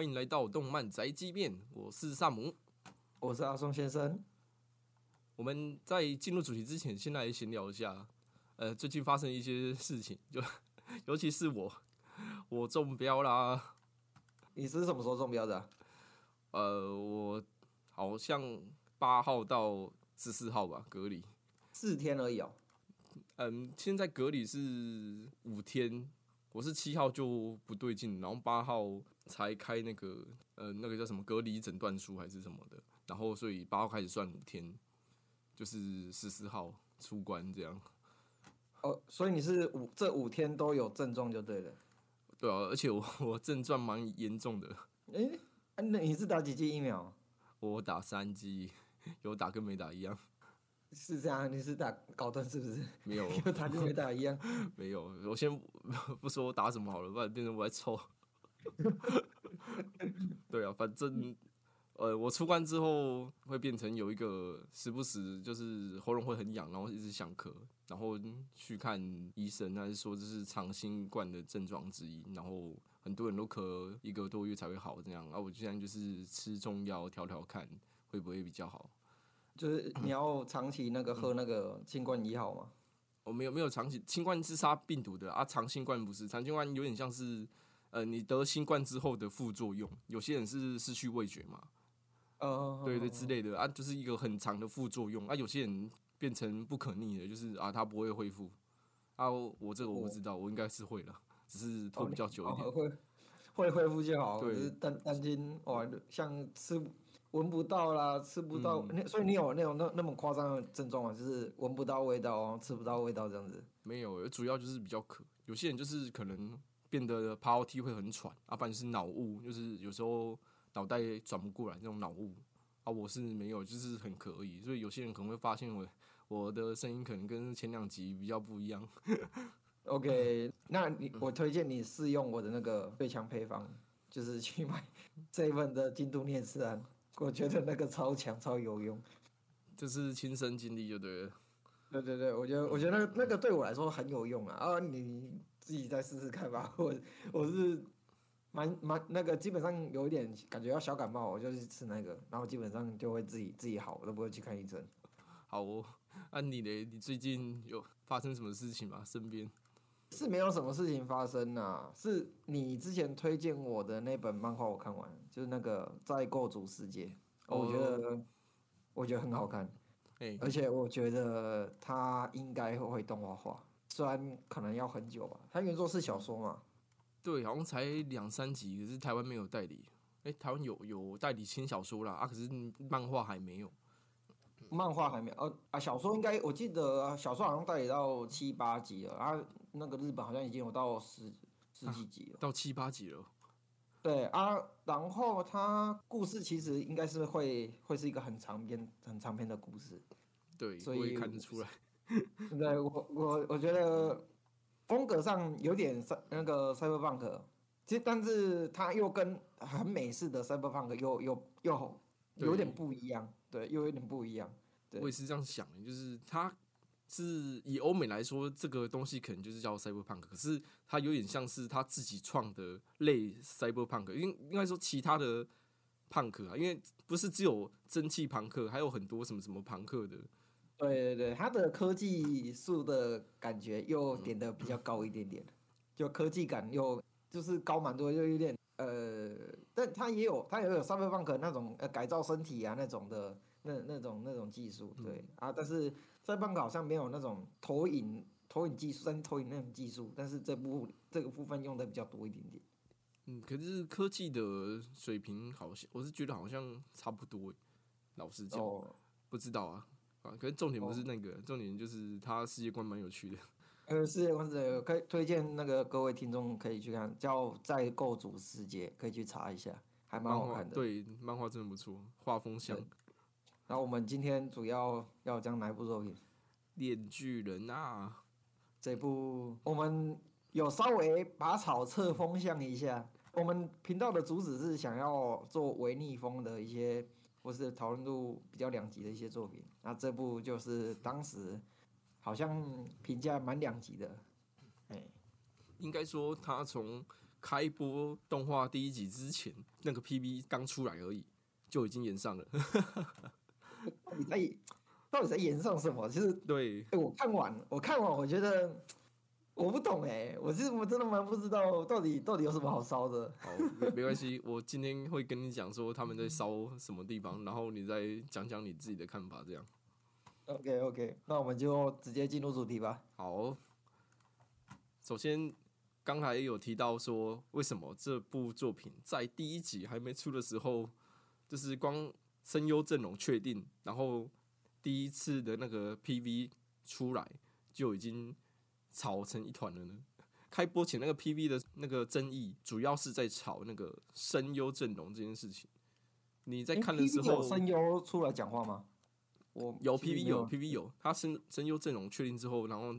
欢迎来到动漫宅基面，我是萨姆。我是阿松先生。我们在进入主题之前，先来闲聊一下，呃，最近发生一些事情，就尤其是我，我中标啦。你是什么时候中标的啊、呃，我好像八号到十四号吧，隔离。四天而已哦。嗯，现在隔离是五天，我是七号就不对劲，然后八号才开那个呃那个叫什么隔离诊断书还是什么的，然后所以八号开始算五天，就是十四号出关这样。哦，所以你是五这五天都有症状就对了。对啊，而且我 我症状蛮严重的，诶、啊那你是打几剂疫苗？我打三剂，有打跟没打一样，是这样，你是打高端是不是？没有 有打跟没打一样。没有，我先不说我打什么好了，不然变成我在抽。对啊，反正呃，我出关之后会变成有一个时不时就是喉咙会很痒，然后一直想咳，然后去看医生，他是说这是长新冠的症状之一，然后很多人都咳一个多月才会好这样，啊，我现在就是吃中药调调看会不会比较好。就是你要长期那个喝那个新冠一号吗？我没有没有长期新冠是杀病毒的啊，长新冠不是，长新冠有点像是呃你得新冠之后的副作用，有些人是失去味觉嘛，哦，对对之类的啊，就是一个很长的副作用啊，有些人变成不可逆的，就是啊他不会恢复啊，我这个我不知道，我应该是会了，只是拖比较久一点。哦会会恢复就好，对只是担担心哇，像吃闻不到啦，吃不到，嗯那所以你有那种那那么夸张的症状吗？就是闻不到味道哦，吃不到味道这样子。没有，主要就是比较渴，有些人就是可能变得爬楼梯会很喘，啊，不然就是脑雾，就是有时候脑袋转不过来那种脑雾啊，我是没有，就是很可以，所以有些人可能会发现我我的声音可能跟前两集比较不一样。OK，那你我推荐你试用我的那个最强配方，就是去买 这一份的京都念慈庵，我觉得那个超强超有用。这是亲身经历就对了。对对对，我觉得我觉得那个那个对我来说很有用啊，啊，你自己再试试看吧。我我是蛮蛮那个，基本上有一点感觉要小感冒，我就去吃那个，然后基本上就会自己自己好，我都不会去看医生。好哦，啊你嘞？你最近有发生什么事情吗？身边？是没有什么事情发生呐、是你之前推荐我的那本漫画我看完，就是那个《在构筑世界》哦，我觉得我觉得很好看，哎、而且我觉得它应该会动画化，虽然可能要很久吧。它原作是小说嘛，对，好像才两三集，可是台湾没有代理。哎、台湾有有代理轻小说啦，啊，可是漫画还没有。漫画还没有，呃啊，小说应该我记得啊小说好像代理到七八集了，啊，那个日本好像已经有到十十几集了。到七八集了。对啊，然后它故事其实应该是会会是一个很长篇很长篇的故事。对，所以看得出来。对我我我觉得风格上有点赛那个 cyberpunk，其实但是它又跟很美式的 cyberpunk 又又又有点不一样，对，又有点不一样。对我也是这样想的，就是它是以欧美来说，这个东西可能就是叫 cyberpunk，可是它有点像是他自己创的类 cyberpunk，应应该说其他的朋克啊，因为不是只有蒸汽朋克，还有很多什么什么朋克的。对对对，它的科技树的感觉又点的比较高一点点，就科技感又就是高蛮多，又有点呃，但它也有它也有 cyberpunk 那种呃改造身体啊那种的那那种那种技术，对、啊，但是 cyberpunk 好像没有那种投影投影技术，但投影那种技术，但是这部这个部分用的比较多一点点。嗯，可是科技的水平好像，我是觉得好像差不多欸。老实讲，哦，不知道啊啊，可是重点不是那个，重点就是他世界观蛮有趣的。呃，世界观是这个可以推荐那个各位听众可以去看，叫《在构筑世界》，可以去查一下，还蛮好看的。对，漫画真的不错，画风像《然后我们今天主要要讲哪一部作品？链巨人》啊。这部我们有稍微拔草测风向一下。我们频道的主旨是想要做微逆风的一些，或是讨论度比较两极的一些作品。那这部就是当时好像评价蛮两极的，哎，应该说，他从开播动画第一集之前，那个 PV 刚出来而已，就已经演上了。到底在到底在演上什么？就是对，哎、我看完，我看完，我觉得我不懂哎、我是我真的蛮不知道到底到底有什么好烧的。好，没没关系，我今天会跟你讲说他们在烧什么地方，然后你再讲讲你自己的看法，这样。OK OK，那我们就直接进入主题吧。好，首先刚才有提到说，为什么这部作品在第一集还没出的时候，就是光声优阵容确定，然后第一次的那个 PV 出来就已经吵成一团了呢？开播前那个 PV 的那个争议，主要是在吵那个声优阵容这件事情。你在看的时候，声优出来讲话吗？我有 PV 没有 PV 有，他声声优阵容确定之后，然后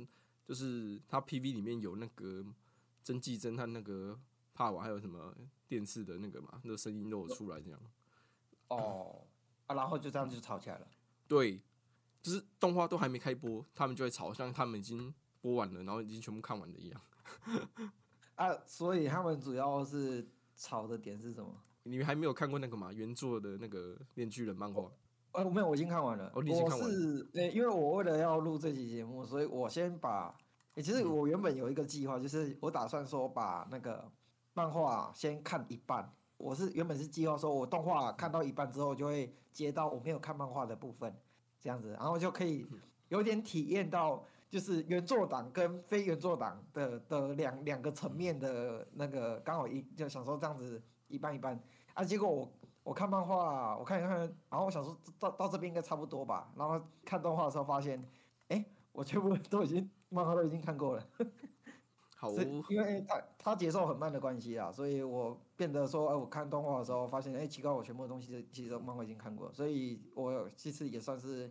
就是他 PV 里面有那个曾纪真和那个帕瓦，还有什么电视的那个嘛，那个声音都有出来这样。哦啊，然后就这样就吵起来了。对，就是动画都还没开播，他们就会吵，像他们已经播完了，然后已经全部看完了一样。啊，所以他们主要是吵的点是什么？你们还没有看过那个嘛原作的那个《面具人》漫画？呃，没有，我已经看完了。哦你已经看完我是呃、因为我为了要录这期节目，所以我先把，欸其实嗯我原本有一个计划，就是我打算说把那个漫画先看一半。我是原本是计划说，我动画看到一半之后，就会接到我没有看漫画的部分，这样子，然后就可以有点体验到，就是原作党跟非原作党的的两两个层面的那个，刚好一就想说这样子一半一半啊，结果我我看漫画，我看一看，然后我想说到到这边应该差不多吧，然后看动画的时候发现，哎、我全部都已经漫画都已经看过了，好。所以因为他他节奏很慢的关系啊，所以我变得说，哎、我看动画的时候发现，哎、奇怪，我全部的东西其实漫画已经看过了，所以我其实也算是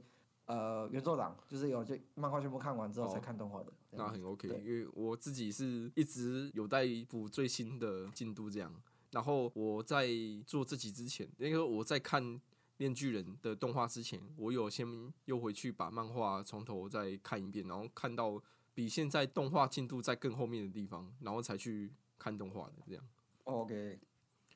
呃原作党，就是有就漫画全部看完之后才哦看动画的。那很 OK，因为我自己是一直有在补最新的进度这样。然后我在做这集之前，因为我在看《面具人》的动画之前，我有先又回去把漫画从头再看一遍，然后看到比现在动画进度在更后面的地方，然后才去看动画的这样。OK，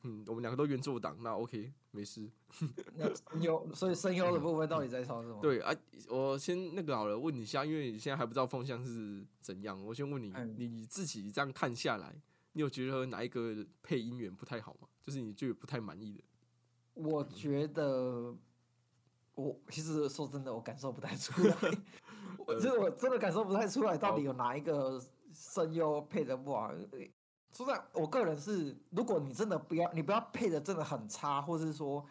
嗯，我们两个都原作党，那 OK 没事。那声优，所以声优的部分到底在吵什么？对啊，我先那个好了，问你一下，因为你现在还不知道风向是怎样，我先问你，嗯你自己这样看下来，你有觉得哪一个配音员不太好吗？就是你觉得不太满意的？我觉得，我其实说真的，我感受不太出来。我这我真的感受不太出来，到底有哪一个声优配的不好。说实在，我个人是，如果你真的不要，你不要配的真的很差，或是说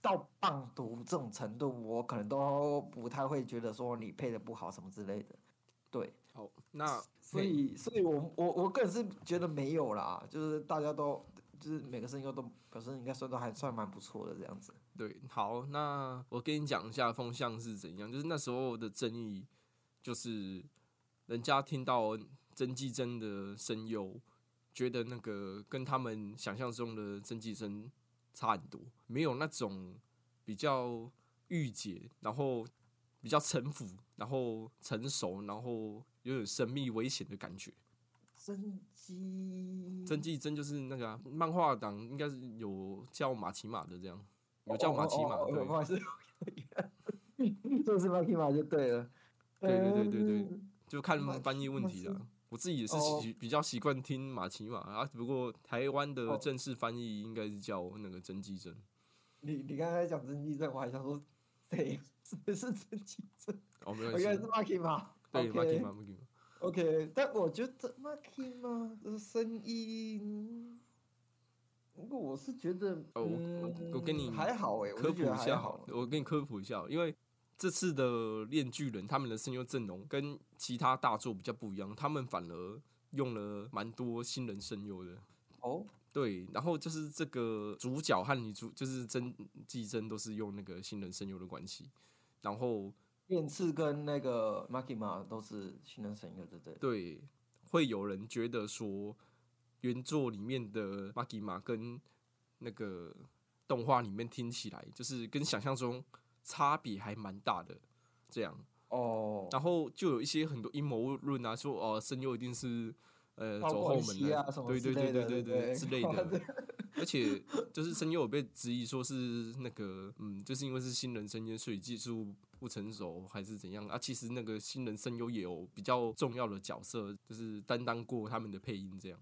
到棒读这种程度，我可能都不太会觉得说你配的不好什么之类的。对，好，那所以，所以我我我个人是觉得没有啦，就是大家都就是每个声优都表示应该算都还算蛮不错的这样子。对，好，那我跟你讲一下风向是怎样，就是那时候的争议，就是人家听到曾纪真的声优，觉得那个跟他们想象中的曾纪真差很多，没有那种比较御姐，然后比较城府，然后成熟，然后有点神秘危险的感觉。真机曾纪真就是那个、啊、漫画党，应该是有叫马奇马的这样，有叫马奇马，哦哦哦对不好意思，这是马奇马就对了。对对对对对嗯就看翻译问题马啦。我自己也是比较习惯听马奇马啊，不过台湾的哦正式翻译应该是叫那个曾纪真。你你刚才讲真机症，我还想说谁谁 是真机症？哦，没关系我原来是，马奇马。对马奇马马奇马。OK，但我觉得马奇马的声音，不过我是觉得，哦我嗯我跟你还好哎，我科普一下还好。我跟你科普一下，因为这次的炼巨人他们的声优阵容跟其他大作比较不一样，他们反而用了蛮多新人声优的。哦，对，然后就是这个主角和女主，就是真纪真都是用那个新人声优的关系，然后电次跟那个马奇马都是新人声优，对不对？对，会有人觉得说原作里面的马吉玛跟那个动画里面听起来，就是跟想象中差别还蛮大的，这样。哦，然后就有一些很多阴谋论啊，说哦声优一定是呃走后门括西来啊什么对对对对对对之类的。而且就是声优有被质疑说是那个，嗯，就是因为是新人声优，所以技术不成熟还是怎样啊？其实那个新人声优也有比较重要的角色，就是担当过他们的配音这样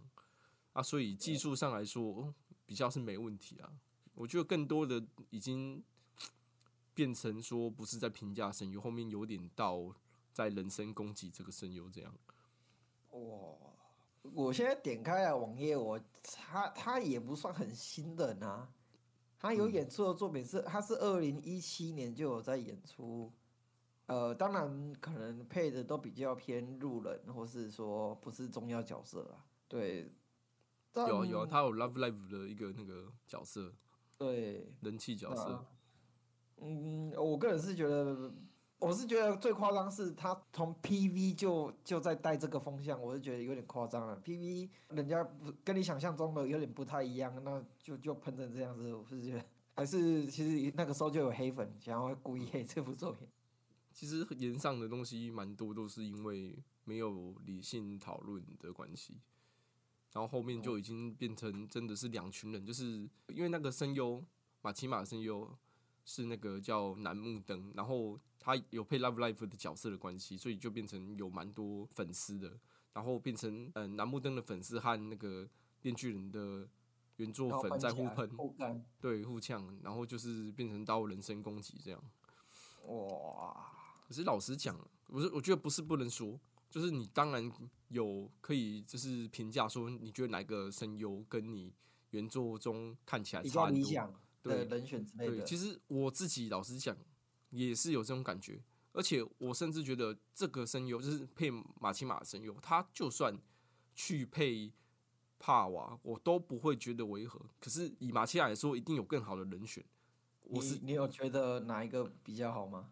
啊，所以技术上来说比较是没问题啊。我觉得更多的已经变成说不是在评价声优，后面有点到在人身攻击这个声优这样。哇！我现在点开了网页，我他他也不算很新人啊，他有嗯演出的作品是他是二零一七年就有在演出，呃，当然可能配的都比较偏路人，或是说不是重要角色啦，对，有啊有啊，他有 Love Live 的一个那个角色，对，人气角色。嗯，我个人是觉得，我是觉得最夸张是他从 PV 就就在带这个风向，我是觉得有点夸张了。PV 人家不跟你想象中的有点不太一样，那就就喷成这样子，我是觉得还是其实那个时候就有黑粉想要故意黑这部作品。其实言上的东西蛮多，都是因为没有理性讨论的关系，然后后面就已经变成真的是两群人，就是因为那个声优马奇马声优是那个叫楠木灯，然后他有配 Love Life 的角色的关系，所以就变成有蛮多粉丝的，然后变成嗯楠木灯的粉丝和那个电锯人的原作粉在互喷，互，对互呛，然后就是变成到人身攻击这样。哇！可是老实讲，我是我觉得不是不能说，就是你当然有可以就是评价说，你觉得哪个声优跟你原作中看起来差很多？的对人选之类对，的。其实我自己老实讲，也是有这种感觉，而且我甚至觉得这个声优就是配马奇马的声优，他就算去配帕瓦，我都不会觉得违和。可是以马奇亚来说，一定有更好的人选。我是你你有觉得哪一个比较好吗？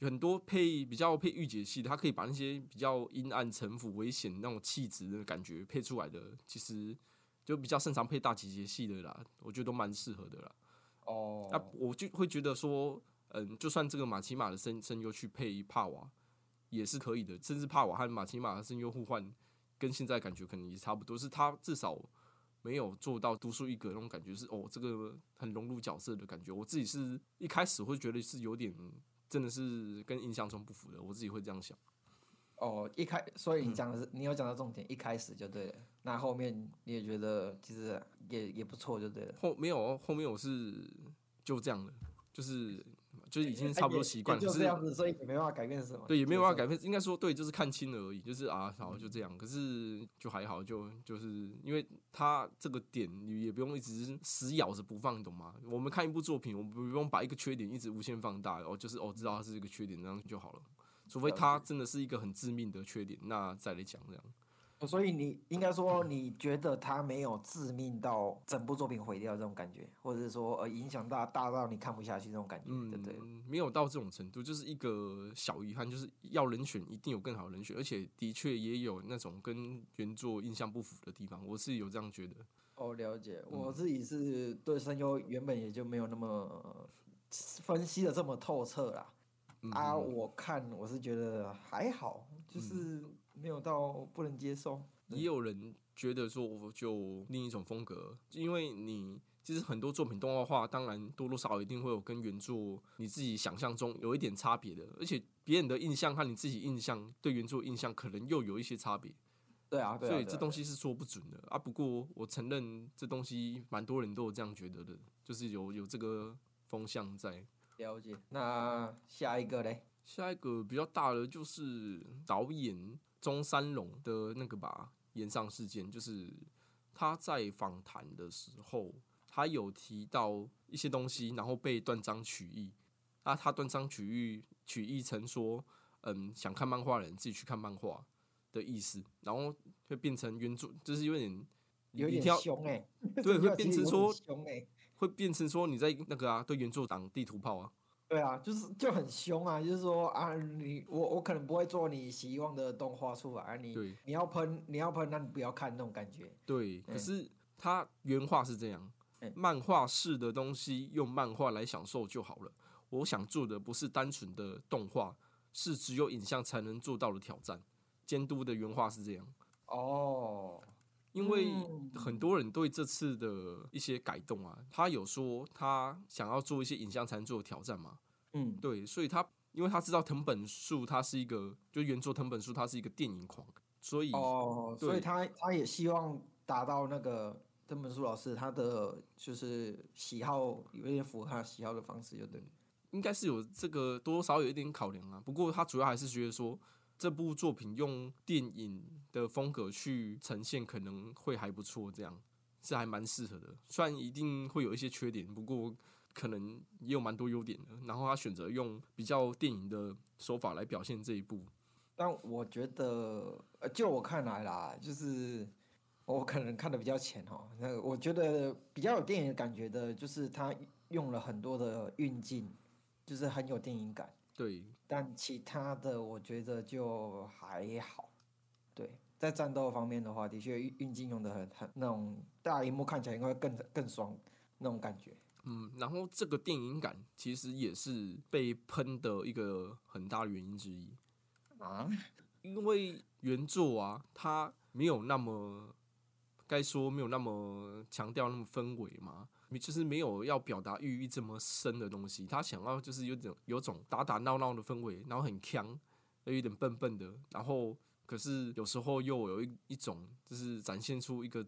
有很多配比较配御姐系的，他可以把那些比较阴暗、城府、危险那种气质的感觉配出来的，其实就比较擅长配大姐姐系的啦，我觉得都蛮适合的啦。哦，那、我就会觉得说，嗯，就算这个马奇马的声声优去配帕瓦也是可以的，甚至帕瓦和马奇马的声优互换，跟现在感觉可能也差不多，是他至少没有做到独树一格那种感觉，是哦，这个很融入角色的感觉。我自己是一开始会觉得是有点。真的是跟印象中不符的，我自己会这样想。哦，一开，所以嗯你讲的是、你有讲到重点，一开始就对了。那后面你也觉得其实也也不错，就对了。后没有，后面我是就这样的，就是就是已经差不多习惯，也可就是这样子，所以也没办法改变什么。对，也没有办法改变，应该说对，就是看清了而已，就是啊，好就这样。可是就还好，就就是因为他这个点，你也不用一直死咬着不放，你懂吗？我们看一部作品，我们不用把一个缺点一直无限放大，哦，就是哦，知道它是一个缺点，这样就好了。除非他真的是一个很致命的缺点，那再来讲这样。所以你应该说，你觉得他没有致命到整部作品毁掉这种感觉，或者是说呃影响大大到你看不下去这种感觉，对不对？嗯，没有到这种程度，就是一个小遗憾，就是要人选一定有更好的人选，而且的确也有那种跟原作印象不符的地方，我是有这样觉得。哦，了解。嗯我自己是对声优原本也就没有那么呃分析的这么透彻啦。嗯啊，我看我是觉得还好，就是没有到不能接受。也有人觉得说，我就另一种风格，因为你其实很多作品动画化，当然多多少少一定会有跟原作你自己想象中有一点差别的，而且别人的印象和你自己印象对原作印象可能又有一些差别，对啊，对啊，所以这东西是说不准的啊。不过我承认这东西蛮多人都有这样觉得的，就是有有这个风向在。了解。那下一个嘞？下一个比较大的就是导演中山龙的那个吧，延上事件，就是他在访谈的时候，他有提到一些东西，然后被断章取义。啊他断章取义取义成说，嗯，想看漫画的人自己去看漫画的意思，然后会变成原著，就是有点有点凶哎、对，会变成说凶哎、会变成说你在那个啊，对原作党地图炮啊，对啊，就是就很凶啊，就是说啊，你我我可能不会做你希望的动画出来，啊你你要喷你要喷，那你不要看那种感觉。对，可嗯是他原话是这样嗯，漫画式的东西用漫画来享受就好了。我想做的不是单纯的动画，是只有影像才能做到的挑战。监督的原话是这样，哦，因为嗯很多人对这次的一些改动啊，他有说他想要做一些影像才能做的挑战嘛，嗯，对，所以他因为他知道藤本树他是一个，就原作藤本树他是一个电影狂，所以哦，所以他他也希望达到那个藤本树老师他的就是喜好，有点符合他喜好的方式，有点。应该是有这个多少有一点考量啊。不过他主要还是觉得说，这部作品用电影的风格去呈现，可能会还不错，这样是还蛮适合的。虽然一定会有一些缺点，不过可能也有蛮多优点的。然后他选择用比较电影的手法来表现这一部。但我觉得，呃，就我看来啦，就是我可能看的比较浅哦。那我觉得比较有电影感觉的，就是他用了很多的运镜，就是很有电影感。对，但其他的我觉得就还好。对，在战斗方面的话，的确运运镜用的很很那种大荧幕看起来应该会更更爽那种感觉。嗯，然后这个电影感其实也是被喷的一个很大的原因之一。啊，因为原作啊，它没有那么该说没有那么强调那么氛围嘛，就是没有要表达寓意这么深的东西。他想要就是有点有种打打闹闹的氛围，然后很强，又有点笨笨的，然后可是有时候又有一一种就是展现出一个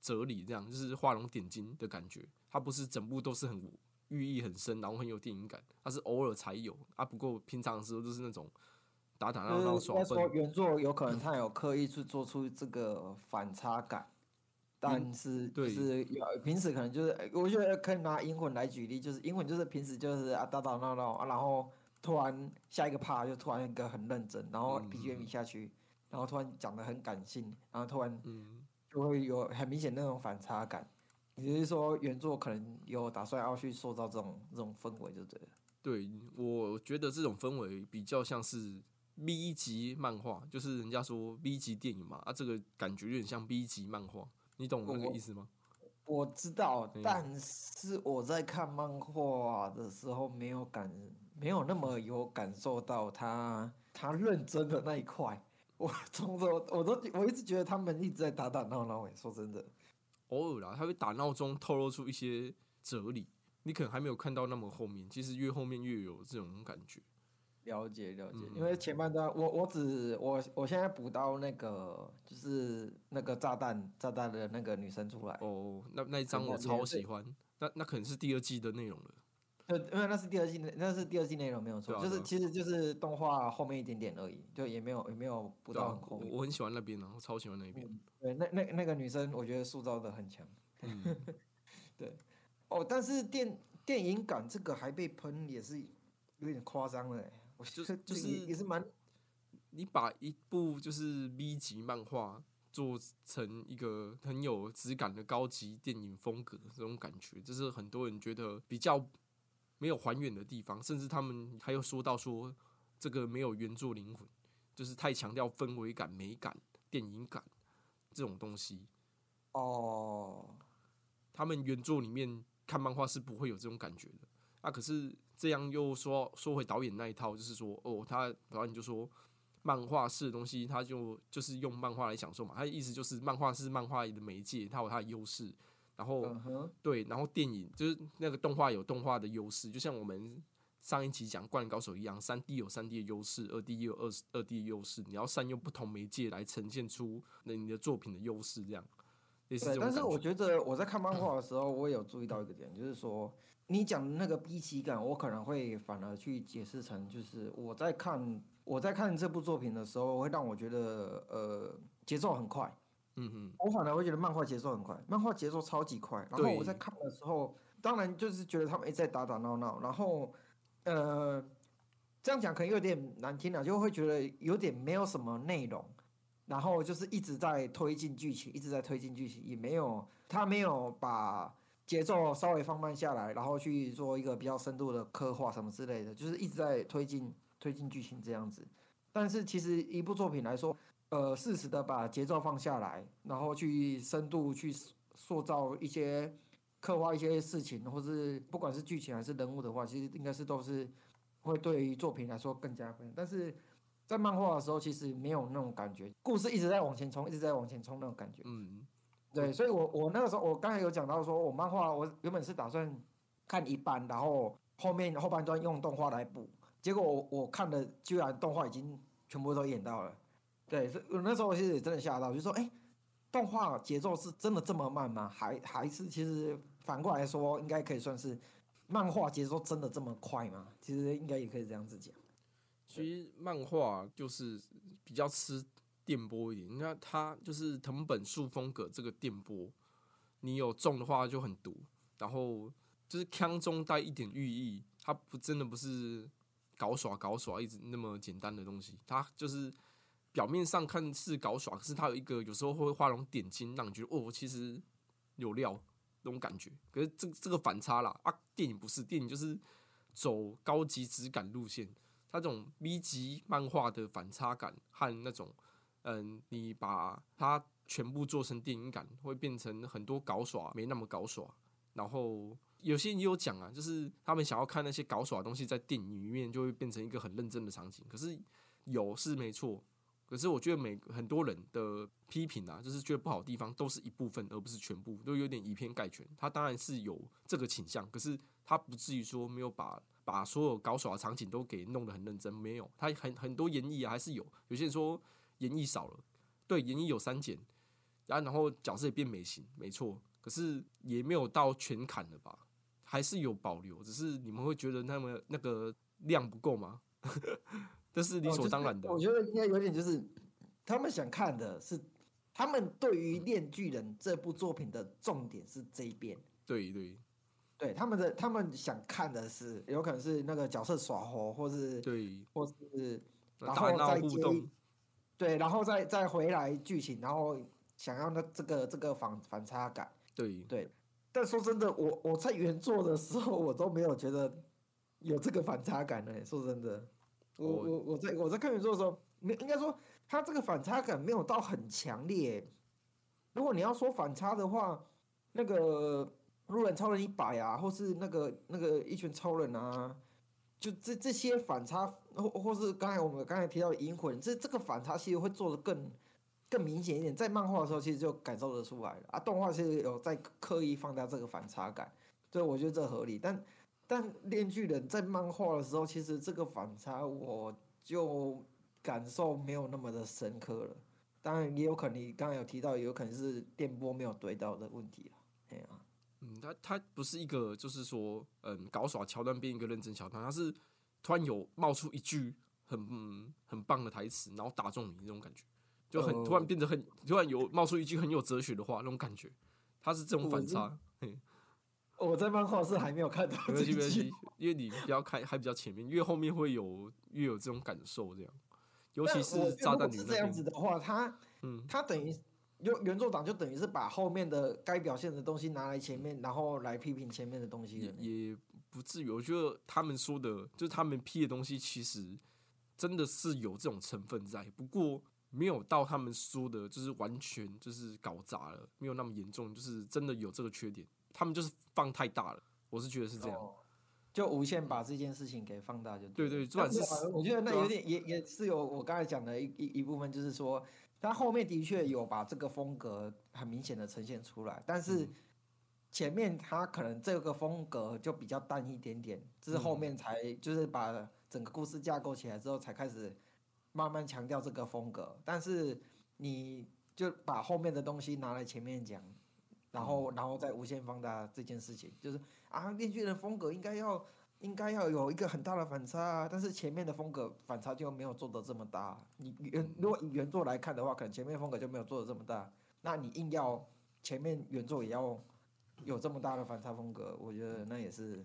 哲理，这样就是画龙点睛的感觉。它不是整部都是很寓意很深，然后很有电影感，它是偶尔才有啊。不过平常的时候都是那种打打闹闹就是耍笨。原作有可能他有刻意去做出这个反差感，但是就对是有平时可能就是，呃我觉得可以拿英魂来举例，就是英魂就是平时就是啊打打闹闹啊，然后突然下一个趴就突然一个很认真，然后 BGM 一下去，然后突然讲的很感性，然后突然嗯，就会有很明显那种反差感。也就是说，原作可能有打算要去塑造这种这种氛围，就对了。对，我觉得这种氛围比较像是 B 级漫画，就是人家说 B 级电影嘛，啊，这个感觉有点像 B 级漫画，你懂那个意思吗？我知道嗯，但是我在看漫画的时候没有感，没有那么有感受到他他认真的那一块。我从头我都我一直觉得他们一直在打打闹闹。诶，说真的，偶尔啦，他会打闹中透露出一些哲理，你可能还没有看到那么后面，其实越后面越有这种感觉。了解了解。嗯因为前半段我我只我我现在补到那个就是那个炸弹炸弹的那个女生出来，哦，那那一张我超喜欢，那那可能是第二季的内容了。对，因为那是第二季，那是第二季内容没有错，就是其实就是动画后面一点点而已，就也没有也没有补到很，后面。我我很喜欢那边啊，我超喜欢那边。对，那那那个女生，我觉得塑造的很强。嗯，哦，但是电电影感这个还被喷，也是有点夸张了欸。我就觉 得就是也也是蛮你把一部就是 B 级漫画做成一个很有质感的高级电影风格，这种感觉，这是很多人觉得比较没有还原的地方，甚至他们还有说到说这个没有原作灵魂，就是太强调氛围感、美感、电影感这种东西。哦，他们原作里面看漫画是不会有这种感觉的。啊，可是这样又说说回导演那一套，就是说，哦，他导演就说，漫画式的东西，他就就是用漫画来享受嘛。他的意思就是，漫画是漫画的媒介，它有它的优势。然后对，然后电影就是那个动画有动画的优势，就像我们上一期讲《灌篮高手》一样，三 D 有三 D 的优势，二 D 也有二二 D 的优势，你要善用不同媒介来呈现出那你的作品的优势，这样类似这对。种但是我觉。得我在看漫画的时候，我也有注意到一个点，就是说你讲的那个逼奇感，我可能会反而去解释成，就是我在看我在看这部作品的时候，会让我觉得呃节奏很快。嗯哼，我反而会觉得漫画节奏很快，漫画节奏超级快。然后我在看的时候，当然就是觉得他们一直在打打闹闹，然后呃，这样讲可能有点难听了，就会觉得有点没有什么内容，然后就是一直在推进剧情，一直在推进剧情，也没有他没有把节奏稍微放慢下来，然后去做一个比较深度的刻画什么之类的，就是一直在推进推进剧情这样子。但是其实一部作品来说，呃，适时的把节奏放下来，然后去深度去塑造一些刻画一些事情，或是不管是剧情还是人物的话，其实应该是都是会对于作品来说更加分。但是在漫画的时候其实没有那种感觉，故事一直在往前冲，一直在往前冲那种感觉。嗯，对，所以我我那个时候我刚才有讲到说，我漫画我原本是打算看一半，然后后面后半段用动画来补，结果我我看的居然动画已经全部都演到了。对，所以我那时候其实也真的吓到，就说哎。动画节奏是真的这么慢吗？还还是其实反过来说，应该可以算是漫画节奏真的这么快吗？其实应该也可以这样子讲。其实漫画就是比较吃电波一点，你看它就是藤本树风格这个电波，你有中的话就很毒，然后就是腔中带一点寓意，它不真的不是搞耍搞耍一直那么简单的东西，它就是。表面上看是搞耍，可是他有一个有时候会画龙点睛，让你觉得哦，其实有料那种感觉。可是这这个反差啦啊，电影不是电影，就是走高级质感路线。它这种 B 级漫画的反差感和那种嗯，你把它全部做成电影感，会变成很多搞耍没那么搞耍。然后有些人也有讲啊，就是他们想要看那些搞耍的东西，在电影里面就会变成一个很认真的场景。可是有是没错。可是我觉得每很多人的批评啊，就是觉得不好的地方都是一部分，而不是全部，都有点以偏概全。他当然是有这个倾向，可是他不至于说没有把把所有搞耍的场景都给弄得很认真，没有。他很很多演绎啊，还是有。有些人说演绎少了，对，演绎有删减，然后然后角色也变美型，没错。可是也没有到全砍了吧，还是有保留。只是你们会觉得那么那个量不够吗？这是理所当然的。我觉得应该有点就是，他们想看的是，他们对于《炼巨人》这部作品的重点是这一边。对对，对他们的他们想看的是，有可能是那个角色耍猴，或是对，或是然后再接，对，然后再再回来剧情，然后想要那这个这个反反差感。对对，但说真的，我我在原作的时候，我都没有觉得有这个反差感呢。说真的。我我我在我在看原作的时候，没应该说他这个反差感没有到很强烈。如果你要说反差的话，那个路人超人一百啊，或是那个那个一群超人啊，就这这些反差，或或是刚才我们刚才提到的银魂，这这个反差其实会做的更更明显一点。在漫画的时候，其实就感受得出来了啊。动画其实有在刻意放大这个反差感，所以我觉得这合理，但。但《炼巨人》在漫画的时候，其实这个反差我就感受没有那么的深刻了。当然，也有可能你刚才有提到，有可能是电波没有对到的问题了。对啊，嗯，他他不是一个，就是说，嗯，搞耍桥段变一个认真桥段，他是突然有冒出一句很嗯很棒的台词，然后打中你那种感觉，就很突然变得很突然有冒出一句很有哲学的话那种感觉，他是这种反差。我在漫画是还没有看到，没关系，没关系，因为你比较开还比较前面，越后面会有越有这种感受，这样。尤其是炸弹是这样子的话，他，嗯，他等于原原作党就等于是把后面的该表现的东西拿来前面，然后来批评前面的东西。也不至于，我觉得他们说的，就是他们批的东西，其实真的是有这种成分在，不过没有到他们说的，就是完全就是搞砸了，没有那么严重，就是真的有这个缺点。他们就是放太大了，我是觉得是这样，就无限把这件事情给放大，就对对，是我觉得那有点也也是有我刚才讲的一一一部分，就是说他后面的确有把这个风格很明显的呈现出来，但是前面他可能这个风格就比较淡一点点，这是后面才就是把整个故事架构起来之后才开始慢慢强调这个风格，但是你就把后面的东西拿来前面讲。然后，然后再无限放大这件事情，就是啊，面具人风格应该要应该要有一个很大的反差啊，但是前面的风格反差就没有做的这么大。你原如果以原作来看的话，可能前面风格就没有做的这么大。那你硬要前面原作也要有这么大的反差风格，我觉得那也是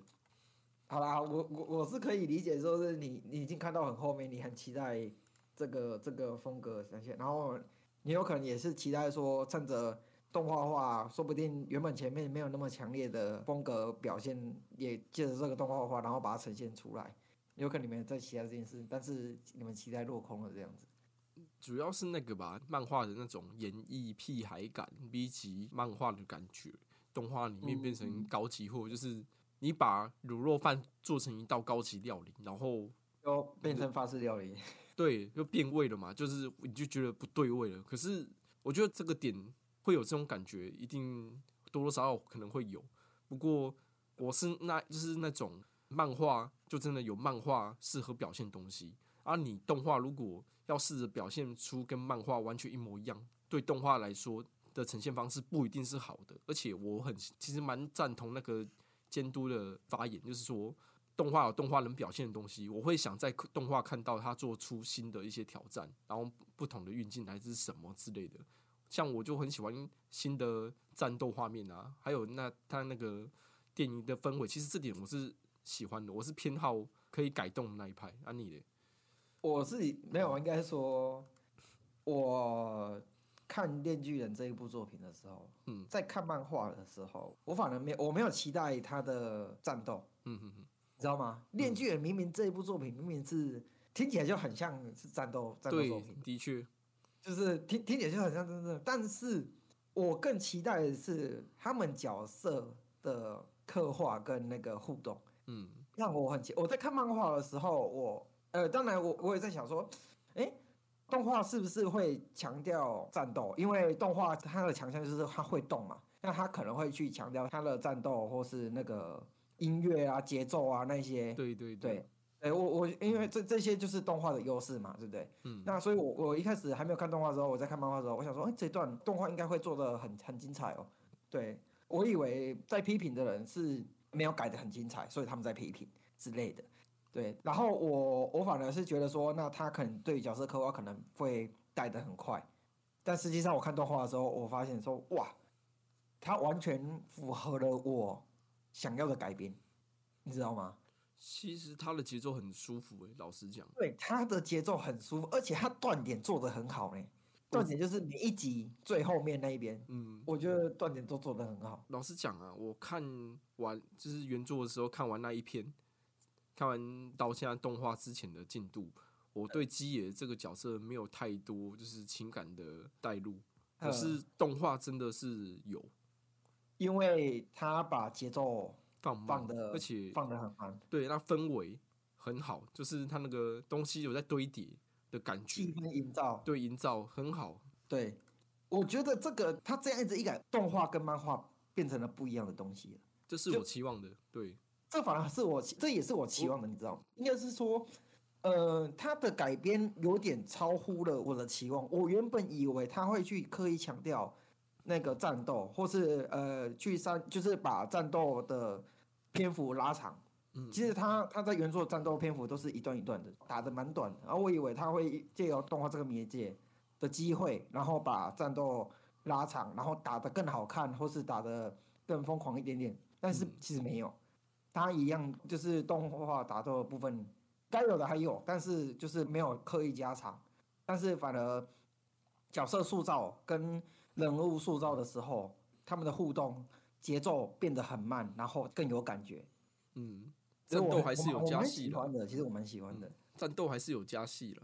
好啦。我我我是可以理解，说是你你已经看到很后面，你很期待这个这个风格呈现，然后你有可能也是期待说趁着。动画化，说不定原本前面没有那么强烈的风格表现，也借着这个动画化，然后把它呈现出来。有可能你们在期待这件事，但是你们期待落空了这样子。主要是那个吧，漫画的那种演绎屁孩感，B 级漫画的感觉，动画里面变成高级货，就是你把卤肉饭做成一道高级料理，然后又变成法式料理。对，又变味了嘛，就是你就觉得不对味了。可是我觉得这个点会有这种感觉，一定多多少少可能会有。不过我是那就是那种漫画，就真的有漫画适合表现东西，而你动画如果要试着表现出跟漫画完全一模一样，对动画来说的呈现方式不一定是好的。而且我很其实蛮赞同那个监督的发言，就是说。动画有动画能表现的东西，我会想在动画看到他做出新的一些挑战，然后不同的运镜来自什么之类的。像我就很喜欢新的战斗画面啊，还有那他那个电影的氛围，其实这点我是喜欢的，我是偏好可以改动的那一派。啊，你嘞？我自己没有，应该说，我看《电锯人》这一部作品的时候，嗯，在看漫画的时候，我反而没我没有期待他的战斗，嗯嗯你。知道吗？电锯人明明这一部作品明明是听起来就很像是战斗战斗作品，的确，就是听听起来就很像真的。但是我更期待的是他们角色的刻画跟那个互动，嗯，让我很期。我在看漫画的时候，我呃，当然我我也在想说，哎，动画是不是会强调战斗？因为动画它的强项就是它会动嘛，那它可能会去强调它的战斗或是那个。音乐啊，节奏啊，那些，对对对，哎，我我因为这这些就是动画的优势嘛，对不对？嗯，那所以，我我一开始还没有看动画的时候，我在看漫画的时候，我想说，哎，这段动画应该会做的很很精彩哦。对，我以为在批评的人是没有改的很精彩，所以他们在批评之类的。对，然后我我反而是觉得说，那他可能对角色刻画可能会带的很快，但实际上我看动画的时候，我发现说，哇，他完全符合了我。想要的改编，你知道吗？其实他的节奏很舒服诶，老实讲。对，他的节奏很舒服，而且他断点做的很好呢。断点就是每一集最后面那一边，嗯，我觉得断点都做的很好。老实讲啊，我看完就是原作的时候，看完那一篇，看完到现在动画之前的进度，我对基野这个角色没有太多就是情感的带入，可是动画真的是有。因为他把节奏放放的，而且放的很慢，对，那氛围很好，就是它那个东西有在堆叠的感觉，气氛营造，对，营造很好。对，我觉得这个它这样子一改，动画跟漫画变成了不一样的东西了，这是我期望的。对，这反而是我，这也是我期望的，你知道吗？应该是说，呃，他的改编有点超乎了我的期望。我原本以为他会去刻意强调。那个战斗，或是呃去三，就是把战斗的篇幅拉长。嗯，其实他他在原作战斗篇幅都是一段一段的，打的蛮短。然后我以为他会借由动画这个媒介的机会，然后把战斗拉长，然后打的更好看，或是打的更疯狂一点点。但是其实没有，他一样就是动画打斗的部分该有的还有，但是就是没有刻意加长。但是反而角色塑造跟人物塑造的时候，他们的互动节奏变得很慢，然后更有感觉。嗯，战斗还是有加戏的。其实我蛮喜欢的，战斗还是有加戏了。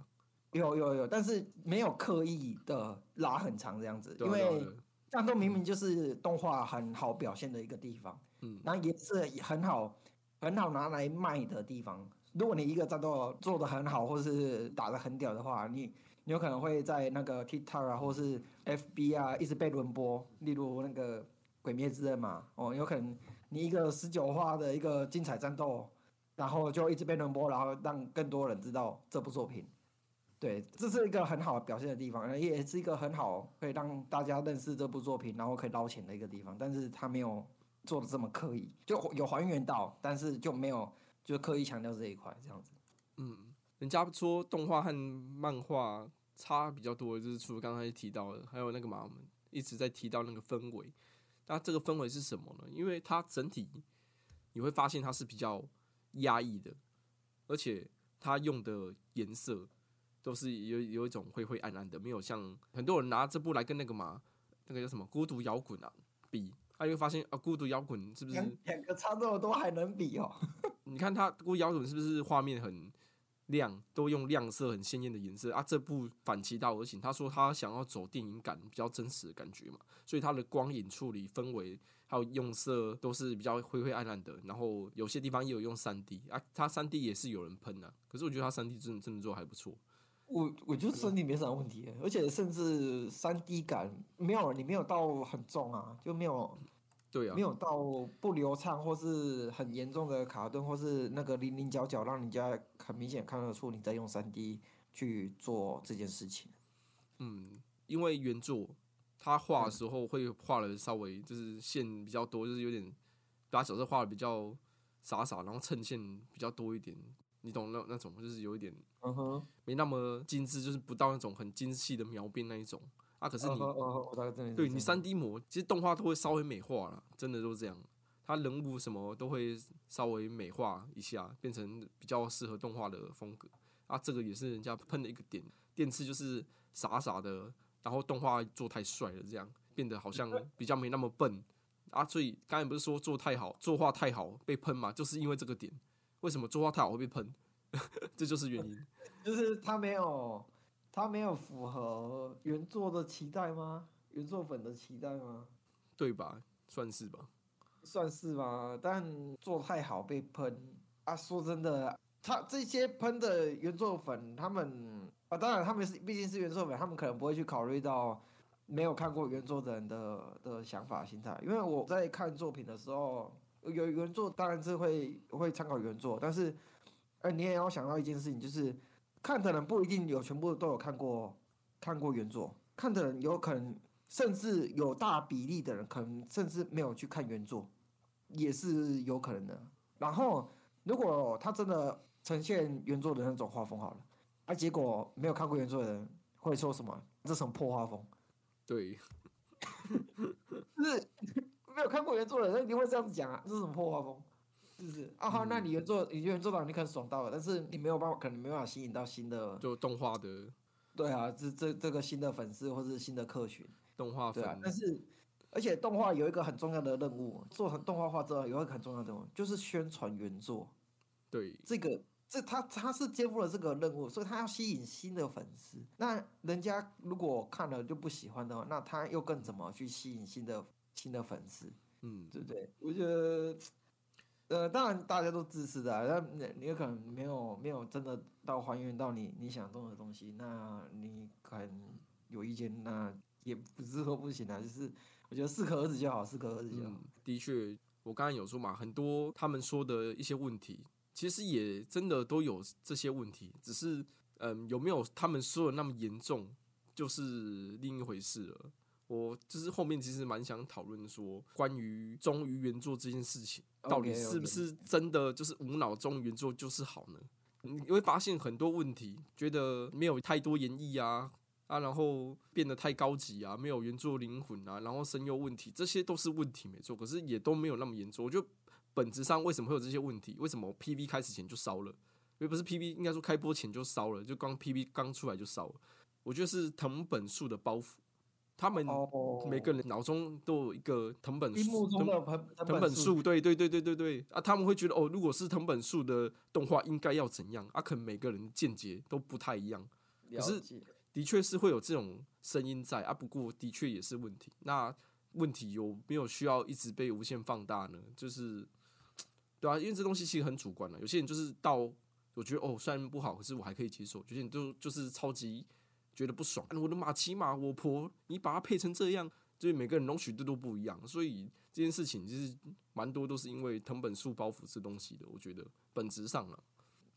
有有有，但是没有刻意的拉很长这样子，因为战斗明明就是动画很好表现的一个地方。嗯，然后也是很好很好拿来卖的地方。如果你一个战斗做的很好，或是打的很屌的话，你。有可能会在那个 TikTok 啊，或是 FB 啊，一直被轮播。例如那个《鬼灭之刃》嘛，哦，有可能你一个十九话的一个精彩战斗，然后就一直被轮播，然后让更多人知道这部作品。对，这是一个很好表现的地方，也是一个很好可以让大家认识这部作品，然后可以捞钱的一个地方。但是他没有做的这么刻意，就有还原到，但是就没有就刻意强调这一块这样子。嗯，人家说动画和漫画。差比较多，就是除了刚才提到的，还有那个嘛，我们一直在提到那个氛围。那这个氛围是什么呢？因为它整体你会发现它是比较压抑的，而且它用的颜色都是有有一种灰灰暗暗的，没有像很多人拿这部来跟那个嘛，那个叫什么孤独摇滚啊比，他就会发现啊，孤独摇滚是不是两个差这么多还能比哦？你看他孤独摇滚是不是画面很？亮都用亮色很鲜艳的颜色啊！这部反其道而行，他说他想要走电影感比较真实的感觉嘛，所以他的光影处理、氛围还有用色都是比较灰灰暗暗的。然后有些地方也有用三 D 啊，他三 D 也是有人喷的，可是我觉得他三 D 真的真的做还不错。我我觉得身体没啥问题，而且甚至三 D 感没有，你没有到很重啊，就没有对啊。没，有到不流畅或是很严重的卡顿，或是那个零零角角，让人家很明显看得出你在用三 D 去做这件事情。嗯，因为原作他画的时候会画的稍微就是线比较多，就是有点把角色画的比较傻傻，然后衬线比较多一点，你懂那那种就是有一点嗯哼，没那么精致，就是不到那种很精细的描边那一种啊。可是你对你三 D 模，其实动画都会稍微美化了，真的都这样。他人物什么都会稍微美化一下，变成比较适合动画的风格啊。这个也是人家喷的一个点，电次就是傻傻的，然后动画做太帅了，这样变得好像 比较没那么笨啊。所以刚才不是说做太好，作画太好被喷嘛，就是因为这个点。为什么作画太好会被喷？这就是原因。就是他没有他没有符合原作的期待吗？原作粉的期待吗？对吧？算是吧。算是吧，但做太好被喷啊！说真的，他这些喷的原作粉，他们啊，当然他们是毕竟是原作粉，他们可能不会去考虑到没有看过原作的人的的想法心态。因为我在看作品的时候，有原作当然是会会参考原作，但是呃，你也要想到一件事情，就是看的人不一定有全部都有看过看过原作，看的人有可能甚至有大比例的人可能甚至没有去看原作，也是有可能的。然后如果他真的呈现原作的那种画风好了，啊，结果没有看过原作的人会说什么？这什么破画风？对，就 是没有看过原作的人，一定会这样子讲啊？这是什么破画风？是不是？啊哈，那你原作你原作党你可能爽到了，但是你没有办法，可能没办法吸引到新的，就动画的对啊，这这这个新的粉丝或是新的客群。动画粉，对啊，但是而且动画有一个很重要的任务，做成动画化之后有一个很重要的任务，就是宣传原作。对这个这他他是肩负了这个任务，所以他要吸引新的粉丝。那人家如果看了就不喜欢的话，那他又更怎么去吸引新的新的粉丝？嗯，对不对？我觉得。呃，当然大家都自私的、啊，但你有可能没有没有真的到还原到你你想中的东西，那你可能有意见，那也不是说不行啊，就是我觉得适可而止就好，适可而止就好。的确，我刚才有说嘛，很多他们说的一些问题，其实也真的都有这些问题，只是嗯，有没有他们说的那么严重，就是另一回事了。我就是后面其实蛮想讨论说，关于忠于原作这件事情，到底是不是真的就是无脑忠于原作就是好呢？你会发现很多问题，觉得没有太多演绎啊啊，然后变得太高级啊，没有原作灵魂啊，然后声优问题，这些都是问题没错，可是也都没有那么严重。我觉得本质上为什么会有这些问题？为什么 PV 开始前就烧了？也不是 PV，应该说开播前就烧了，就刚 PV 刚出来就烧了。我觉得是藤本树的包袱，他们哦，每个人脑中都有一个藤本树藤藤本树，对对对对对对。啊，他们会觉得哦，如果是藤本树的动画应该要怎样？啊？可能每个人见解都不太一样，可是的确是会有这种声音在啊。不过的确也是问题，那问题有没有需要一直被无限放大呢？就是对啊，因为这东西其实很主观的，有些人就是到我觉得哦，虽然不好，可是我还可以接受；有些人就就是超级觉得不爽，啊我的马骑马我婆，你把它配成这样，就是每个人容许度都不一样，所以这件事情其实蛮多都是因为藤本树包袱这东西的，我觉得本质上了。